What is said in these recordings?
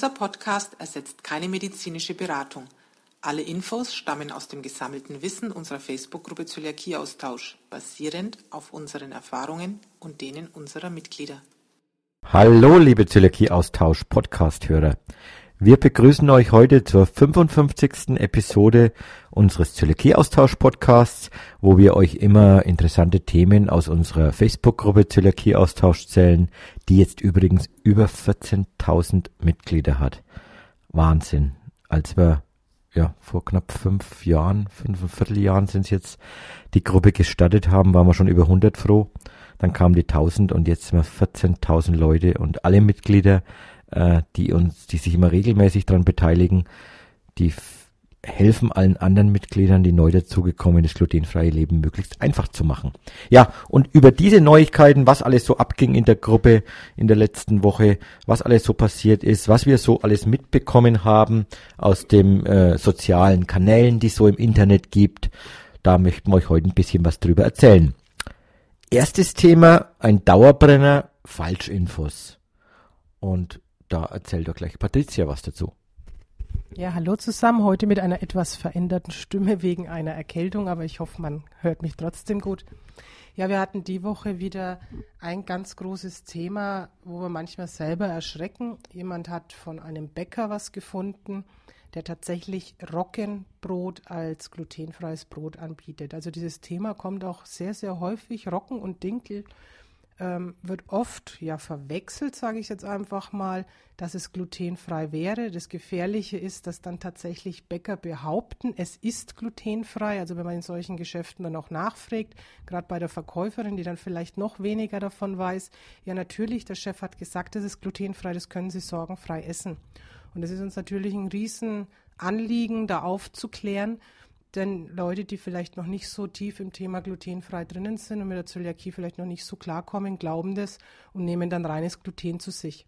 Dieser Podcast ersetzt keine medizinische Beratung. Alle Infos stammen aus dem gesammelten Wissen unserer Facebook-Gruppe Zöliakie-Austausch, basierend auf unseren Erfahrungen und denen unserer Mitglieder. Hallo, liebe Zöliakie-Austausch-Podcast-Hörer. Wir begrüßen euch heute zur 55. Episode unseres Zöliakie-Austausch-Podcasts, wo wir euch immer interessante Themen aus unserer Facebook-Gruppe Zöliakie-Austausch zählen, die jetzt übrigens über 14.000 Mitglieder hat. Wahnsinn. Als wir ja, vor knapp fünf Jahren, fünf Vierteljahren sind es jetzt, die Gruppe gestartet haben, waren wir schon über 100 froh. Dann kamen die 1000 und jetzt sind wir 14.000 Leute und alle Mitglieder äh, die uns, die sich immer regelmäßig daran beteiligen, die helfen allen anderen Mitgliedern, die neu dazugekommen, das glutenfreie Leben möglichst einfach zu machen. Ja, und über diese Neuigkeiten, was alles so abging in der Gruppe in der letzten Woche, was alles so passiert ist, was wir so alles mitbekommen haben aus den äh, sozialen Kanälen, die es so im Internet gibt, da möchten wir euch heute ein bisschen was drüber erzählen. Erstes Thema, ein Dauerbrenner, Falschinfos. Und da erzählt doch gleich Patricia was dazu. Ja, hallo zusammen. Heute mit einer etwas veränderten Stimme wegen einer Erkältung, aber ich hoffe, man hört mich trotzdem gut. Ja, wir hatten die Woche wieder ein ganz großes Thema, wo wir manchmal selber erschrecken. Jemand hat von einem Bäcker was gefunden, der tatsächlich Roggenbrot als glutenfreies Brot anbietet. Also dieses Thema kommt auch sehr, sehr häufig. Roggen und Dinkel ähm, wird oft ja verwechselt, sage ich jetzt einfach mal, dass es glutenfrei wäre. Das Gefährliche ist, dass dann tatsächlich Bäcker behaupten, es ist glutenfrei. Also wenn man in solchen Geschäften dann auch nachfragt, gerade bei der Verkäuferin, die dann vielleicht noch weniger davon weiß, ja natürlich, der Chef hat gesagt, es ist glutenfrei, das können Sie sorgenfrei essen. Und es ist uns natürlich ein Riesenanliegen, da aufzuklären, denn Leute, die vielleicht noch nicht so tief im Thema glutenfrei drinnen sind und mit der Zöliakie vielleicht noch nicht so klarkommen, glauben das und nehmen dann reines Gluten zu sich.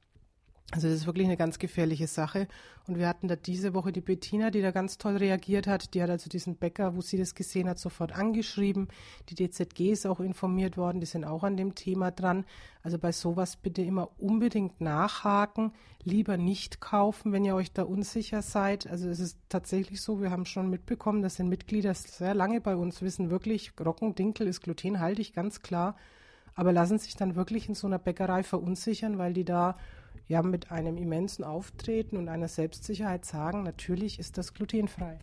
Also das ist wirklich eine ganz gefährliche Sache. Und wir hatten da diese Woche die Bettina, die da ganz toll reagiert hat. Die hat also diesen Bäcker, wo sie das gesehen hat, sofort angeschrieben. Die DZG ist auch informiert worden, die sind auch an dem Thema dran. Also bei sowas bitte immer unbedingt nachhaken, lieber nicht kaufen, wenn ihr euch da unsicher seid. Also es ist tatsächlich so, wir haben schon mitbekommen, das sind Mitglieder sehr lange bei uns, wissen wirklich, Rockendinkel ist glutenhaltig, ganz klar. Aber lassen sich dann wirklich in so einer Bäckerei verunsichern, weil die da ja mit einem immensen Auftreten und einer Selbstsicherheit sagen, natürlich ist das glutenfrei.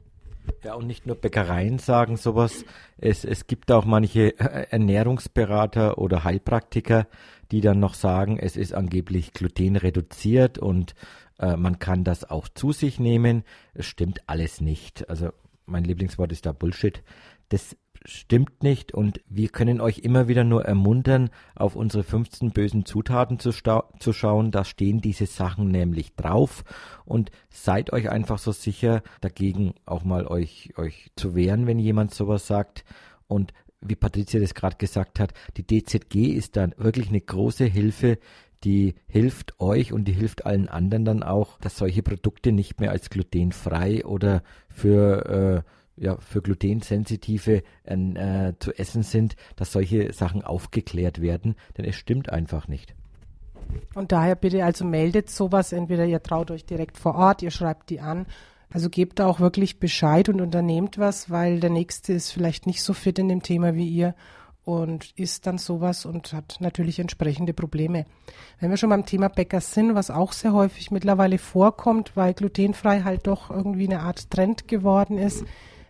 Ja, und nicht nur Bäckereien sagen sowas. Es, es gibt auch manche äh, Ernährungsberater oder Heilpraktiker, die dann noch sagen, es ist angeblich glutenreduziert und äh, man kann das auch zu sich nehmen. Es stimmt alles nicht. Also mein Lieblingswort ist da Bullshit. Das stimmt nicht und wir können euch immer wieder nur ermuntern, auf unsere 15 bösen Zutaten zu, zu schauen. Da stehen diese Sachen nämlich drauf und seid euch einfach so sicher, dagegen auch mal euch, euch zu wehren, wenn jemand sowas sagt. Und wie Patricia das gerade gesagt hat, die DZG ist dann wirklich eine große Hilfe, die hilft euch und die hilft allen anderen dann auch, dass solche Produkte nicht mehr als glutenfrei oder für äh, ja, für Glutensensitive äh, zu essen sind, dass solche Sachen aufgeklärt werden, denn es stimmt einfach nicht. Und daher bitte also meldet sowas, entweder ihr traut euch direkt vor Ort, ihr schreibt die an, also gebt da auch wirklich Bescheid und unternehmt was, weil der Nächste ist vielleicht nicht so fit in dem Thema wie ihr und isst dann sowas und hat natürlich entsprechende Probleme. Wenn wir schon beim Thema Bäcker sind, was auch sehr häufig mittlerweile vorkommt, weil glutenfrei halt doch irgendwie eine Art Trend geworden ist,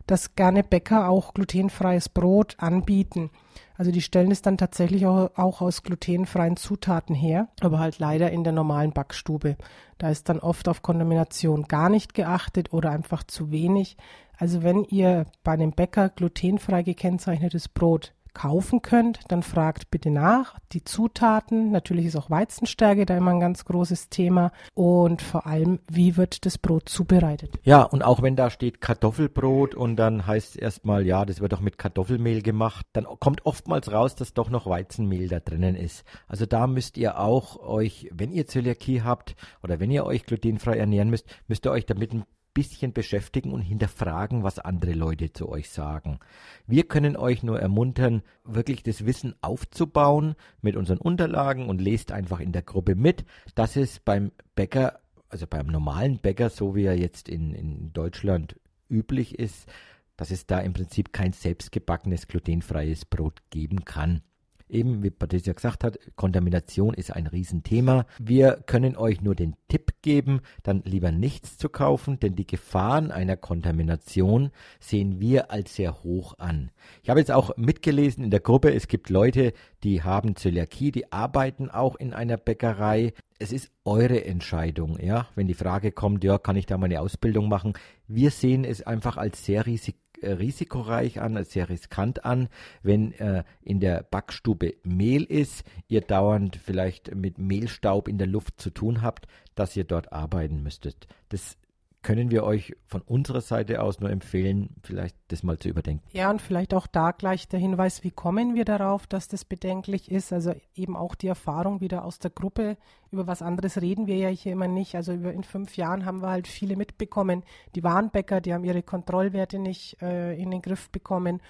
dass gerne Bäcker auch glutenfreies Brot anbieten. Also die stellen es dann tatsächlich auch, auch, aus glutenfreien Zutaten her, aber halt leider in der normalen Backstube. Da ist dann oft auf Kontamination gar nicht geachtet oder einfach zu wenig. Also wenn ihr bei einem Bäcker glutenfrei gekennzeichnetes Brot kaufen könnt, dann fragt bitte nach. Die Zutaten, natürlich ist auch Weizenstärke da immer ein ganz großes Thema und vor allem, wie wird das Brot zubereitet? Ja, und auch wenn da steht Kartoffelbrot und dann heißt es erstmal, ja, das wird doch mit Kartoffelmehl gemacht, dann kommt oftmals raus, dass doch noch Weizenmehl da drinnen ist. Also da müsst ihr auch euch, wenn ihr Zöliakie habt oder wenn ihr euch glutenfrei ernähren müsst, müsst ihr euch damit ein bisschen beschäftigen und hinterfragen, was andere Leute zu euch sagen. Wir können euch nur ermuntern, wirklich das Wissen aufzubauen mit unseren Unterlagen und lest einfach in der Gruppe mit, dass es beim Bäcker also beim normalen Bäcker, so wie er jetzt in, in Deutschland üblich ist, dass es da im Prinzip kein selbstgebackenes glutenfreies Brot geben kann. Eben, wie Patricia gesagt hat, Kontamination ist ein Riesenthema. Wir können euch nur den Tipp geben, dann lieber nichts zu kaufen, denn die Gefahren einer Kontamination sehen wir als sehr hoch an. Ich habe jetzt auch mitgelesen in der Gruppe, es gibt Leute, die haben Zöliakie, die arbeiten auch in einer Bäckerei. Es ist eure Entscheidung, ja. Wenn die Frage kommt, ja, kann ich da meine Ausbildung machen? Wir sehen es einfach als sehr äh, risikoreich an, als sehr riskant an, wenn äh, in der Backstube Mehl ist, ihr dauernd vielleicht mit Mehlstaub in der Luft zu tun habt, dass ihr dort arbeiten müsstet. Das können wir euch von unserer Seite aus nur empfehlen, vielleicht das mal zu überdenken. Ja, und vielleicht auch da gleich der Hinweis, wie kommen wir darauf, dass das bedenklich ist? Also eben auch die Erfahrung wieder aus der Gruppe. Über was anderes reden wir ja hier immer nicht. Also über in fünf Jahren haben wir halt viele mitbekommen. Die Warnbäcker, die haben ihre Kontrollwerte nicht äh, in den Griff bekommen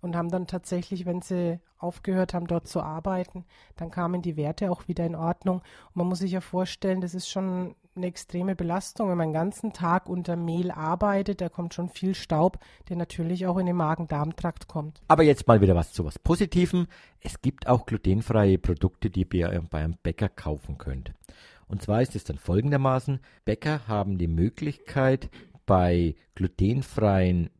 und haben dann tatsächlich, wenn sie aufgehört haben, dort zu arbeiten, dann kamen die Werte auch wieder in Ordnung. Und man muss sich ja vorstellen, das ist schon eine extreme Belastung, wenn man den ganzen Tag unter Mehl arbeitet, da kommt schon viel Staub, der natürlich auch in den Magen-Darm-Trakt kommt. Aber jetzt mal wieder was zu was Positivem. Es gibt auch glutenfreie Produkte, die ihr bei einem Bäcker kaufen könnt. Und zwar ist es dann folgendermaßen, Bäcker haben die Möglichkeit, bei glutenfreien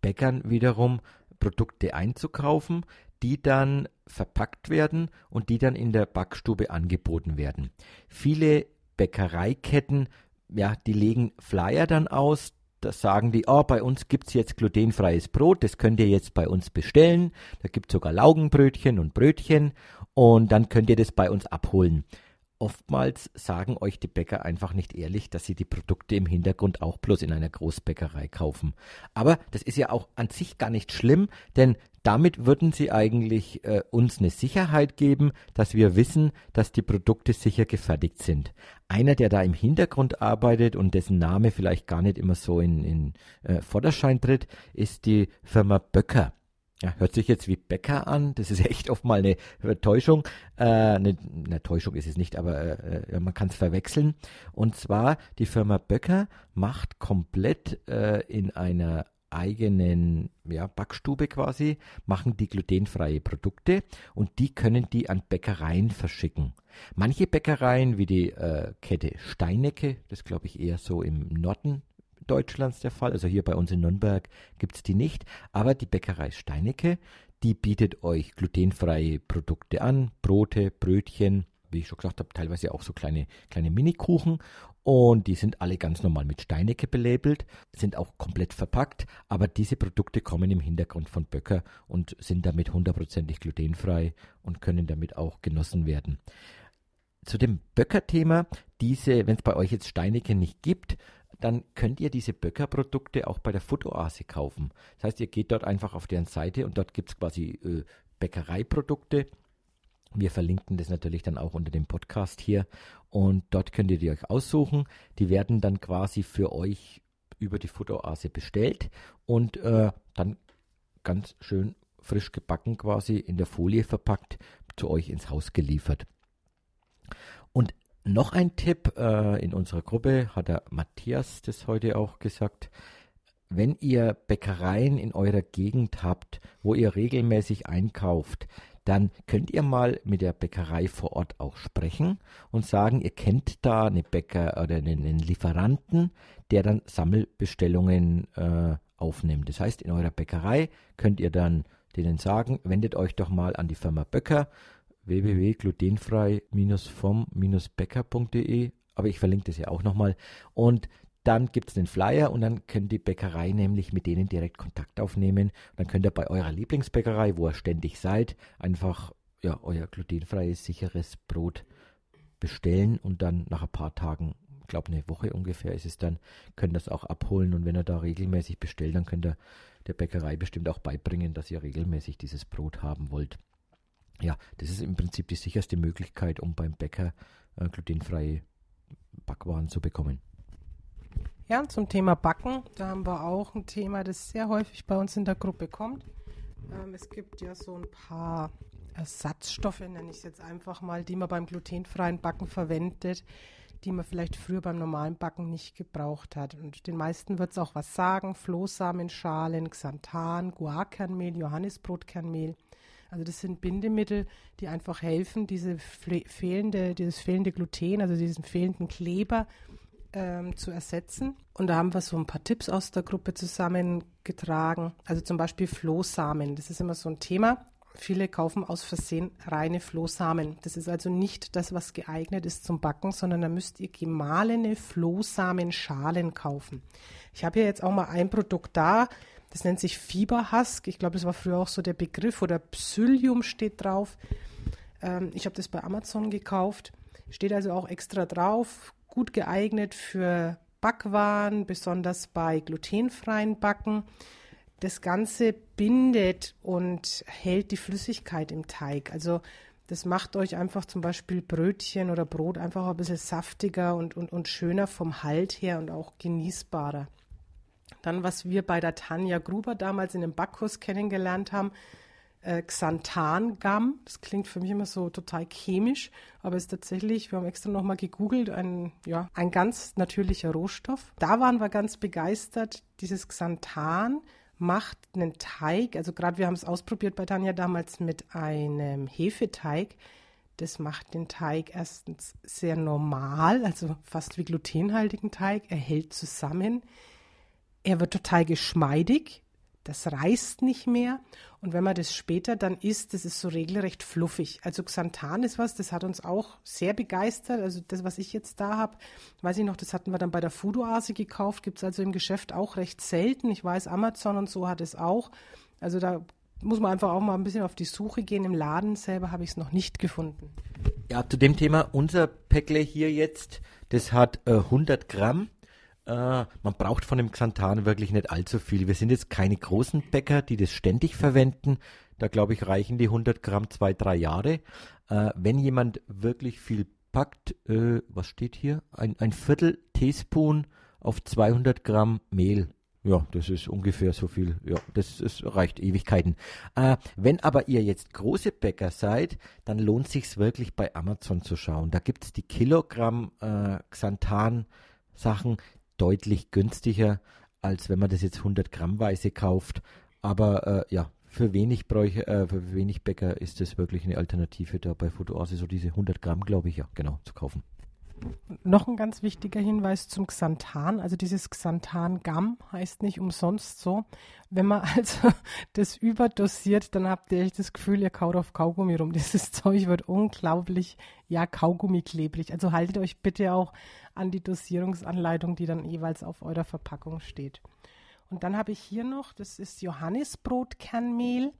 Bäckern wiederum Produkte einzukaufen, die dann verpackt werden und die dann in der Backstube angeboten werden. Viele Bäckereiketten, ja, die legen Flyer dann aus. Da sagen die, oh, bei uns gibt es jetzt glutenfreies Brot, das könnt ihr jetzt bei uns bestellen. Da gibt es sogar Laugenbrötchen und Brötchen und dann könnt ihr das bei uns abholen. Oftmals sagen euch die Bäcker einfach nicht ehrlich, dass sie die Produkte im Hintergrund auch bloß in einer Großbäckerei kaufen. Aber das ist ja auch an sich gar nicht schlimm, denn damit würden sie eigentlich äh, uns eine Sicherheit geben, dass wir wissen, dass die Produkte sicher gefertigt sind. Einer, der da im Hintergrund arbeitet und dessen Name vielleicht gar nicht immer so in, in äh, Vorderschein tritt, ist die Firma Böcker. Ja, hört sich jetzt wie Bäcker an. Das ist echt oft mal eine Täuschung. Äh, eine, Täuschung ist es nicht, aber äh, äh man kann es verwechseln. Und zwar die Firma Böcker macht komplett äh, in einer eigenen ja, Backstube quasi, machen die glutenfreie Produkte und die können die an Bäckereien verschicken. Manche Bäckereien, wie die äh, Kette Steinecke, das glaube ich eher so im Norden Deutschlands der Fall. Also hier bei uns in Nürnberg gibt es die nicht. Aber die Bäckerei Steinecke, die bietet euch glutenfreie Produkte an. Brote, Brötchen, wie ich schon gesagt habe, teilweise auch so kleine, kleine Minikuchen. Und die sind alle ganz normal mit Steinecke belabelt, sind auch komplett verpackt. Aber diese Produkte kommen im Hintergrund von Böcker und sind damit hundertprozentig glutenfrei und können damit auch genossen werden. Zu dem Böcker-Thema, diese, wenn es bei euch jetzt Steinecke nicht gibt, dann könnt ihr diese Böcker-Produkte auch bei der Foodoase kaufen. Das heißt, ihr geht dort einfach auf deren Seite und dort gibt es quasi äh, Bäckereiprodukte. Wir verlinken das natürlich dann auch unter dem Podcast hier und dort könnt ihr die euch aussuchen. Die werden dann quasi für euch über die Foodoase bestellt und äh, dann ganz schön frisch gebacken quasi in der Folie verpackt zu euch ins Haus geliefert. Und noch ein Tipp äh, in unserer Gruppe hat der Matthias das heute auch gesagt. Wenn ihr Bäckereien in eurer Gegend habt, wo ihr regelmäßig einkauft, dann könnt ihr mal mit der Bäckerei vor Ort auch sprechen und sagen, ihr kennt da eine Bäcker oder einen Lieferanten, der dann Sammelbestellungen äh, aufnimmt. Das heißt, in eurer Bäckerei könnt ihr dann denen sagen, wendet euch doch mal an die Firma Böcker www.glutenfrei-vom-bäcker.de, aber ich verlinke das ja auch nochmal. Und dann gibt es den Flyer und dann könnt die Bäckerei nämlich mit denen direkt Kontakt aufnehmen. Dann könnt ihr bei eurer Lieblingsbäckerei, wo ihr ständig seid, einfach ja, euer glutenfreies, sicheres Brot bestellen und dann nach ein paar Tagen, ich glaube eine Woche ungefähr ist es dann, könnt ihr das auch abholen. Und wenn ihr da regelmäßig bestellt, dann könnt ihr der Bäckerei bestimmt auch beibringen, dass ihr regelmäßig dieses Brot haben wollt ja, das ist im Prinzip die sicherste Möglichkeit, um beim Bäcker äh, glutenfreie Backwaren zu bekommen. Ja, zum Thema Backen, da haben wir auch ein Thema, das sehr häufig bei uns in der Gruppe kommt. Ähm, es gibt ja so ein paar Ersatzstoffe, nenne ich es jetzt einfach mal, die man beim glutenfreien Backen verwendet. die man vielleicht früher beim normalen Backen nicht gebraucht hat. Und den meisten wird es auch was sagen. Flohsamenschalen, Xanthan, Guarkernmehl, Johannisbrotkernmehl. Also das sind Bindemittel, die einfach helfen, diese fehlende, dieses fehlende Gluten, also diesen fehlenden Kleber ähm, zu ersetzen. Und da haben wir so ein paar Tipps aus der Gruppe zusammengetragen. Also zum Beispiel Flohsamen. Das ist immer so ein Thema. Viele kaufen aus Versehen reine Flohsamen. Das ist also nicht das, was geeignet ist zum Backen, sondern da müsst ihr gemahlene Flohsamenschalen kaufen. Ich habe hier jetzt auch mal ein Produkt da. Das nennt sich Fieberhusk. Ich glaube, das war früher auch so der Begriff oder Psyllium steht drauf. Ähm, ich habe das bei Amazon gekauft. Steht also auch extra drauf. Gut geeignet für Backwaren, besonders bei glutenfreien Backen. Das Ganze bindet und hält die Flüssigkeit im Teig. Also das macht euch einfach zum Beispiel Brötchen oder Brot einfach ein bisschen saftiger und, und, und schöner vom Halt her und auch genießbarer. Dann, was wir bei der Tanja Gruber damals in dem Backkurs kennengelernt haben, äh, Xanthan-Gum. Das klingt für mich immer so total chemisch, aber ist tatsächlich, wir haben extra nochmal gegoogelt, ein, ja, ein ganz natürlicher Rohstoff. Da waren wir ganz begeistert. Dieses Xanthan macht einen Teig, also gerade wir haben es ausprobiert bei Tanja damals mit einem Hefeteig. Das macht den Teig erstens sehr normal, also fast wie glutenhaltigen Teig. Er hält zusammen. Er wird total geschmeidig. Das reißt nicht mehr. Und wenn man das später dann isst, das ist so regelrecht fluffig. Also Xanthan ist was, das hat uns auch sehr begeistert. Also das, was ich jetzt da habe, weiß ich noch, das hatten wir dann bei der Foodoase gekauft. Gibt es also im Geschäft auch recht selten. Ich weiß, Amazon und so hat es auch. Also da muss man einfach auch mal ein bisschen auf die Suche gehen. Im Laden selber habe ich es noch nicht gefunden. Ja, zu dem Thema, unser Päckle hier jetzt, das hat äh, 100 Gramm man braucht von dem Xanthan wirklich nicht allzu viel. Wir sind jetzt keine großen Bäcker, die das ständig verwenden. Da glaube ich, reichen die 100 Gramm zwei, drei Jahre. Äh, wenn jemand wirklich viel packt, äh, was steht hier? Ein, ein Viertel Teaspoon auf 200 Gramm Mehl. Ja, das ist ungefähr so viel. Ja, das ist, reicht Ewigkeiten. Äh, wenn aber ihr jetzt große Bäcker seid, dann lohnt sich's wirklich bei Amazon zu schauen. Da gibt's die Kilogramm äh, Xanthan Sachen, deutlich günstiger, als wenn man das jetzt 100 Grammweise kauft. Aber äh, ja, für wenig Bräuche, äh, für wenig Bäcker ist das wirklich eine Alternative da bei Fotoase, so diese 100 Gramm, glaube ich, ja, genau, zu kaufen. Noch ein ganz wichtiger Hinweis zum Xanthan. Also dieses Xanthan-Gum heißt nicht umsonst so. Wenn man also das überdosiert, dann habt ihr echt das Gefühl, ihr kaut auf Kaugummi rum. Dieses Zeug wird unglaublich, ja, Kaugummi-klebrig. Also haltet euch bitte auch an die Dosierungsanleitung, die dann jeweils auf eurer Verpackung steht. Und dann habe ich hier noch, das ist Johannisbrotkernmehl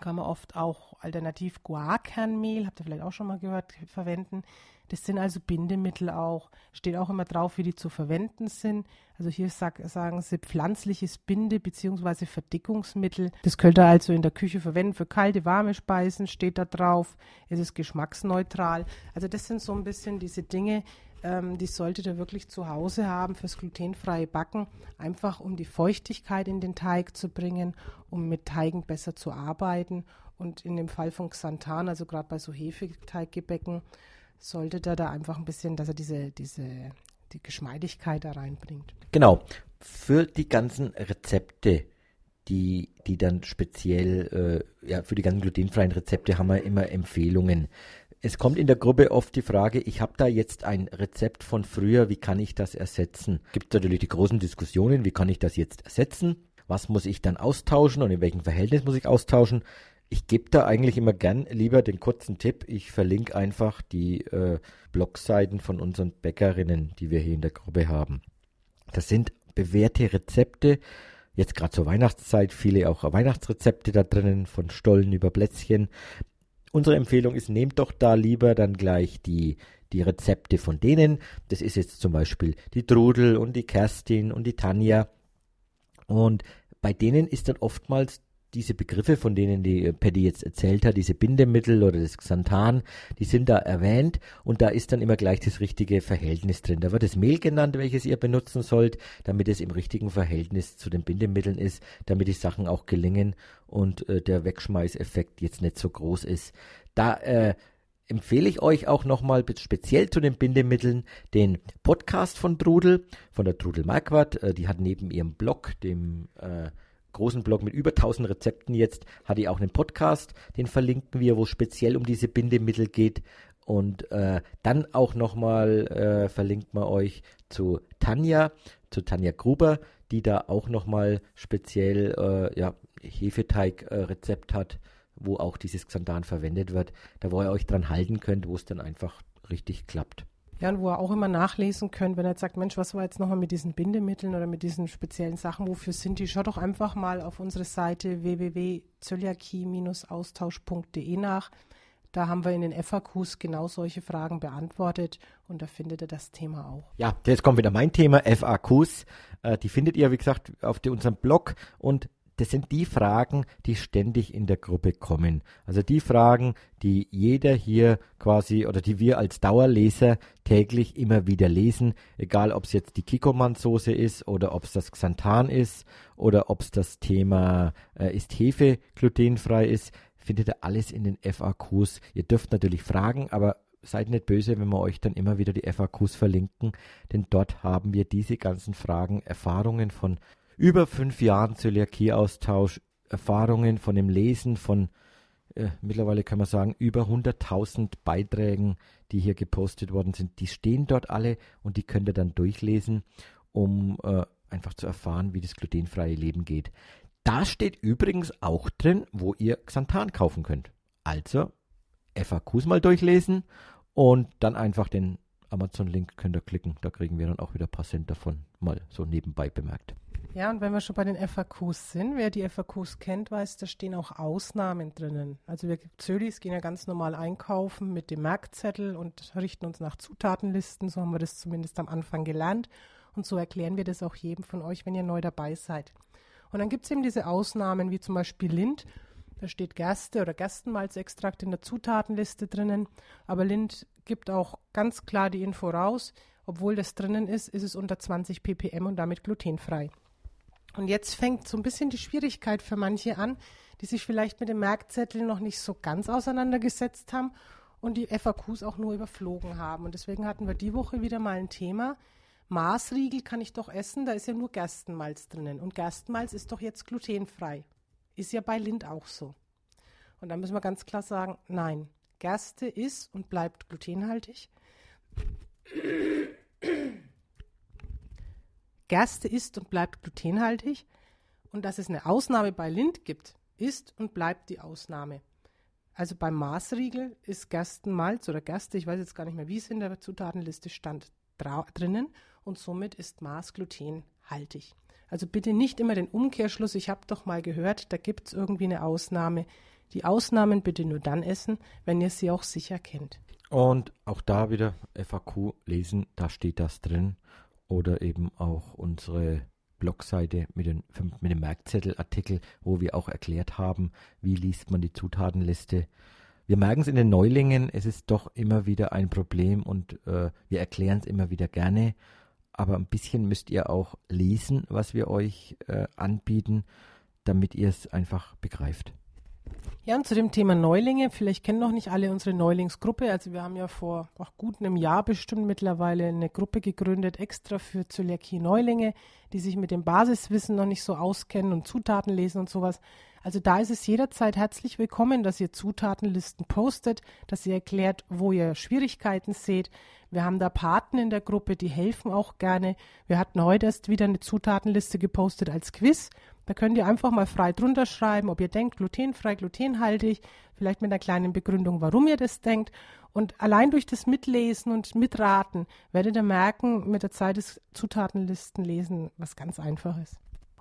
kann man oft auch alternativ Guarkernmehl, habt ihr vielleicht auch schon mal gehört, verwenden. Das sind also Bindemittel auch. Steht auch immer drauf, wie die zu verwenden sind. Also hier sag, sagen sie pflanzliches Binde- bzw. Verdickungsmittel. Das könnt ihr also in der Küche verwenden für kalte, warme Speisen, steht da drauf. Es ist geschmacksneutral. Also das sind so ein bisschen diese Dinge, ähm, die solltet ihr wirklich zu Hause haben fürs glutenfreie Backen, einfach um die Feuchtigkeit in den Teig zu bringen, um mit Teigen besser zu arbeiten. Und in dem Fall von Xanthan, also gerade bei so Hefeteiggebäcken, solltet ihr da einfach ein bisschen, dass er diese, diese, die Geschmeidigkeit da reinbringt. Genau. Für die ganzen Rezepte, die, die dann speziell, äh, ja, für die ganzen glutenfreien Rezepte haben wir immer Empfehlungen. Es kommt in der Gruppe oft die Frage, ich habe da jetzt ein Rezept von früher, wie kann ich das ersetzen? Gibt natürlich die großen Diskussionen, wie kann ich das jetzt ersetzen? Was muss ich dann austauschen und in welchem Verhältnis muss ich austauschen? Ich gebe da eigentlich immer gern lieber den kurzen Tipp. Ich verlinke einfach die äh, Blogseiten von unseren Bäckerinnen, die wir hier in der Gruppe haben. Das sind bewährte Rezepte. Jetzt gerade zur Weihnachtszeit viele auch Weihnachtsrezepte da drinnen, von Stollen über Plätzchen. Unsere Empfehlung ist, nehmt doch da lieber dann gleich die, die Rezepte von denen. Das ist jetzt zum Beispiel die Trudel und die Kerstin und die Tanja. Und bei denen ist dann oftmals diese Begriffe, von denen die äh, Paddy jetzt erzählt hat, diese Bindemittel oder das Xanthan, die sind da erwähnt und da ist dann immer gleich das richtige Verhältnis drin. Da wird das Mehl genannt, welches ihr benutzen sollt, damit es im richtigen Verhältnis zu den Bindemitteln ist, damit die Sachen auch gelingen und äh, der Wegschmeißeffekt jetzt nicht so groß ist. Da äh, empfehle ich euch auch nochmal speziell zu den Bindemitteln den Podcast von Trudel, von der Trudel Marquardt. Äh, die hat neben ihrem Blog, dem äh, großen Blog mit über 1000 Rezepten jetzt, hat die auch einen Podcast, den verlinken wir, wo es speziell um diese Bindemittel geht. Und äh, dann auch nochmal äh, verlinkt man euch zu Tanja, zu Tanja Gruber, die da auch nochmal speziell äh, ja, Hefeteig-Rezept hat, wo auch dieses Xanthan verwendet wird, da wo ihr euch dran halten könnt, wo es dann einfach richtig klappt. Ja, und wo ihr auch immer nachlesen könnt, wenn er jetzt sagt, Mensch, was war jetzt nochmal mit diesen Bindemitteln oder mit diesen speziellen Sachen, wofür sind die? Schaut doch einfach mal auf unsere Seite www.zöliakie-austausch.de nach. Da haben wir in den FAQs genau solche Fragen beantwortet und da findet ihr das Thema auch. Ja, jetzt kommt wieder mein Thema, FAQs. Äh, die findet ihr, wie gesagt, auf unserem Blog und das sind die Fragen, die ständig in der Gruppe kommen. Also die Fragen, die jeder hier quasi oder die wir als Dauerleser täglich immer wieder lesen, egal ob es jetzt die Kikoman-Soße ist oder ob es das Xanthan ist oder ob es das Thema äh, ist Hefe glutenfrei ist, findet ihr alles in den FAQs. Ihr dürft natürlich fragen, aber seid nicht böse, wenn wir euch dann immer wieder die FAQs verlinken, denn dort haben wir diese ganzen Fragen, Erfahrungen von über fünf Jahren Zöliakie-Austausch, Erfahrungen von dem Lesen von äh, mittlerweile kann man sagen, über 100.000 Beiträgen, die hier gepostet worden sind. Die stehen dort alle und die könnt ihr dann durchlesen, um äh, einfach zu erfahren, wie das glutenfreie Leben geht. Da steht übrigens auch drin, wo ihr Xanthan kaufen könnt. Also FAQs mal durchlesen und dann einfach den Amazon-Link könnt ihr klicken. Da kriegen wir dann auch wieder ein paar Cent davon, mal so nebenbei bemerkt. Ja, und wenn wir schon bei den FAQs sind, wer die FAQs kennt, weiß, da stehen auch Ausnahmen drinnen. Also wir Zölis gehen ja ganz normal einkaufen mit dem Merkzettel und richten uns nach Zutatenlisten. So haben wir das zumindest am Anfang gelernt. Und so erklären wir das auch jedem von euch, wenn ihr neu dabei seid. Und dann gibt es eben diese Ausnahmen, wie zum Beispiel Lind. Da steht Gerste oder Gerstenmalzextrakt in der Zutatenliste drinnen. Aber Lind gibt auch ganz klar die Info raus. Obwohl das drinnen ist, ist es unter 20 ppm und damit glutenfrei. Und jetzt fängt so ein bisschen die Schwierigkeit für manche an, die sich vielleicht mit dem Merkzettel noch nicht so ganz auseinandergesetzt haben und die FAQs auch nur überflogen haben. Und deswegen hatten wir die Woche wieder mal ein Thema. Maßriegel kann ich doch essen, da ist ja nur Gerstenmalz drinnen. Und Gerstenmalz ist doch jetzt glutenfrei. Ist ja bei Lind auch so. Und da müssen wir ganz klar sagen, nein, Gerste ist und bleibt glutenhaltig. Gerste ist und bleibt glutenhaltig und dass es eine Ausnahme bei Lind gibt, ist und bleibt die Ausnahme. Also beim Maßriegel ist Gerstenmalz oder Gerste, ich weiß jetzt gar nicht mehr, wie es in der Zutatenliste stand, drinnen und somit ist Maß glutenhaltig. Also bitte nicht immer den Umkehrschluss, ich habe doch mal gehört, da gibt es irgendwie eine Ausnahme. Die Ausnahmen bitte nur dann essen, wenn ihr sie auch sicher kennt. Und auch da wieder FAQ lesen, da steht das drin oder eben auch unsere Blogseite mit, den, mit dem Merkzettelartikel, wo wir auch erklärt haben, wie liest man die Zutatenliste. Wir merken es in den Neulingen, es ist doch immer wieder ein Problem und äh, wir erklären es immer wieder gerne. Aber ein bisschen müsst ihr auch lesen, was wir euch äh, anbieten, damit ihr es einfach begreift. Ja, und zu dem Thema Neulinge, vielleicht kennen noch nicht alle unsere Neulingsgruppe. Also wir haben ja vor auch gut einem Jahr bestimmt mittlerweile eine Gruppe gegründet, extra für Zöliakie-Neulinge, die sich mit dem Basiswissen noch nicht so auskennen und Zutaten lesen und sowas. Also da ist es jederzeit herzlich willkommen, dass ihr Zutatenlisten postet, dass ihr erklärt, wo ihr Schwierigkeiten seht. Wir haben da Paten in der Gruppe, die helfen auch gerne. Wir hatten heute erst wieder eine Zutatenliste gepostet als Quiz. Da könnt ihr einfach mal frei drunter schreiben, ob ihr denkt, glutenfrei, glutenhaltig, vielleicht mit einer kleinen Begründung, warum ihr das denkt. Und allein durch das Mitlesen und Mitraten werdet ihr merken, mit der Zeit des Zutatenlistenlesen was ganz Einfaches.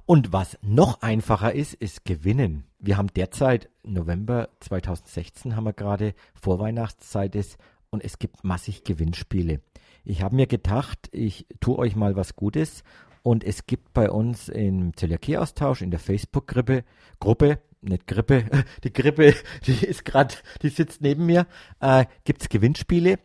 Und was noch einfacher ist, ist Gewinnen. Wir haben derzeit November 2016 haben wir gerade Vorweihnachtszeit ist und es gibt massig Gewinnspiele. Ich habe mir gedacht, ich tue euch mal was Gutes und es gibt bei uns im Zöliakie-Austausch in der Facebook-Gruppe, Gruppe, nicht Grippe, die Grippe, die ist gerade, die sitzt neben mir, äh, gibt es Gewinnspiele.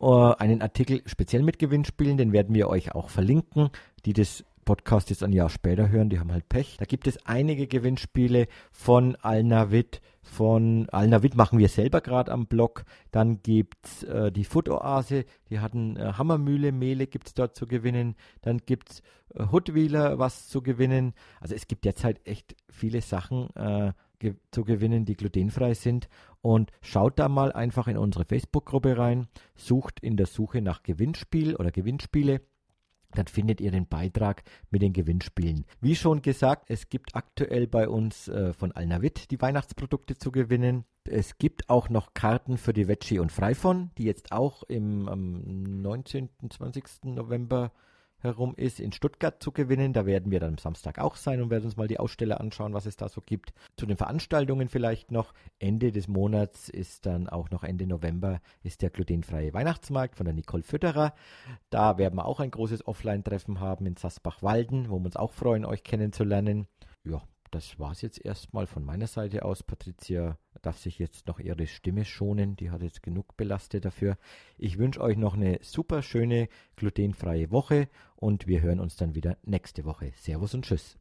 Uh, einen Artikel speziell mit Gewinnspielen, den werden wir euch auch verlinken, die das Podcast jetzt ein Jahr später hören, die haben halt Pech. Da gibt es einige Gewinnspiele von Alnavit. Von Alnavit machen wir selber gerade am Blog. Dann gibt's äh, die Food Oase, die hatten äh, Hammermühle, Mehle gibt's dort zu gewinnen. Dann gibt's äh, Hoodwheeler was zu gewinnen. Also es gibt derzeit echt viele Sachen äh, ge zu gewinnen, die glutenfrei sind. Und schaut da mal einfach in unsere Facebook-Gruppe rein, sucht in der Suche nach Gewinnspiel oder Gewinnspiele dann findet ihr den Beitrag mit den Gewinnspielen. Wie schon gesagt, es gibt aktuell bei uns äh, von Alnavit die Weihnachtsprodukte zu gewinnen. Es gibt auch noch Karten für die Veggie und Freifon, die jetzt auch im am 19. 20. November herum ist, in Stuttgart zu gewinnen. Da werden wir dann am Samstag auch sein und werden uns mal die Aussteller anschauen, was es da so gibt. Zu den Veranstaltungen vielleicht noch. Ende des Monats ist dann auch noch Ende November ist der glutenfreie Weihnachtsmarkt von der Nicole Fütterer. Da werden wir auch ein großes Offline-Treffen haben in Sasbach-Walden, wo wir uns auch freuen, euch kennenzulernen. Ja, das war es jetzt erstmal von meiner Seite aus. Patricia darf sich jetzt noch ihre Stimme schonen. Die hat jetzt genug belastet dafür. Ich wünsche euch noch eine super schöne glutenfreie Woche und wir hören uns dann wieder nächste Woche. Servus und Tschüss.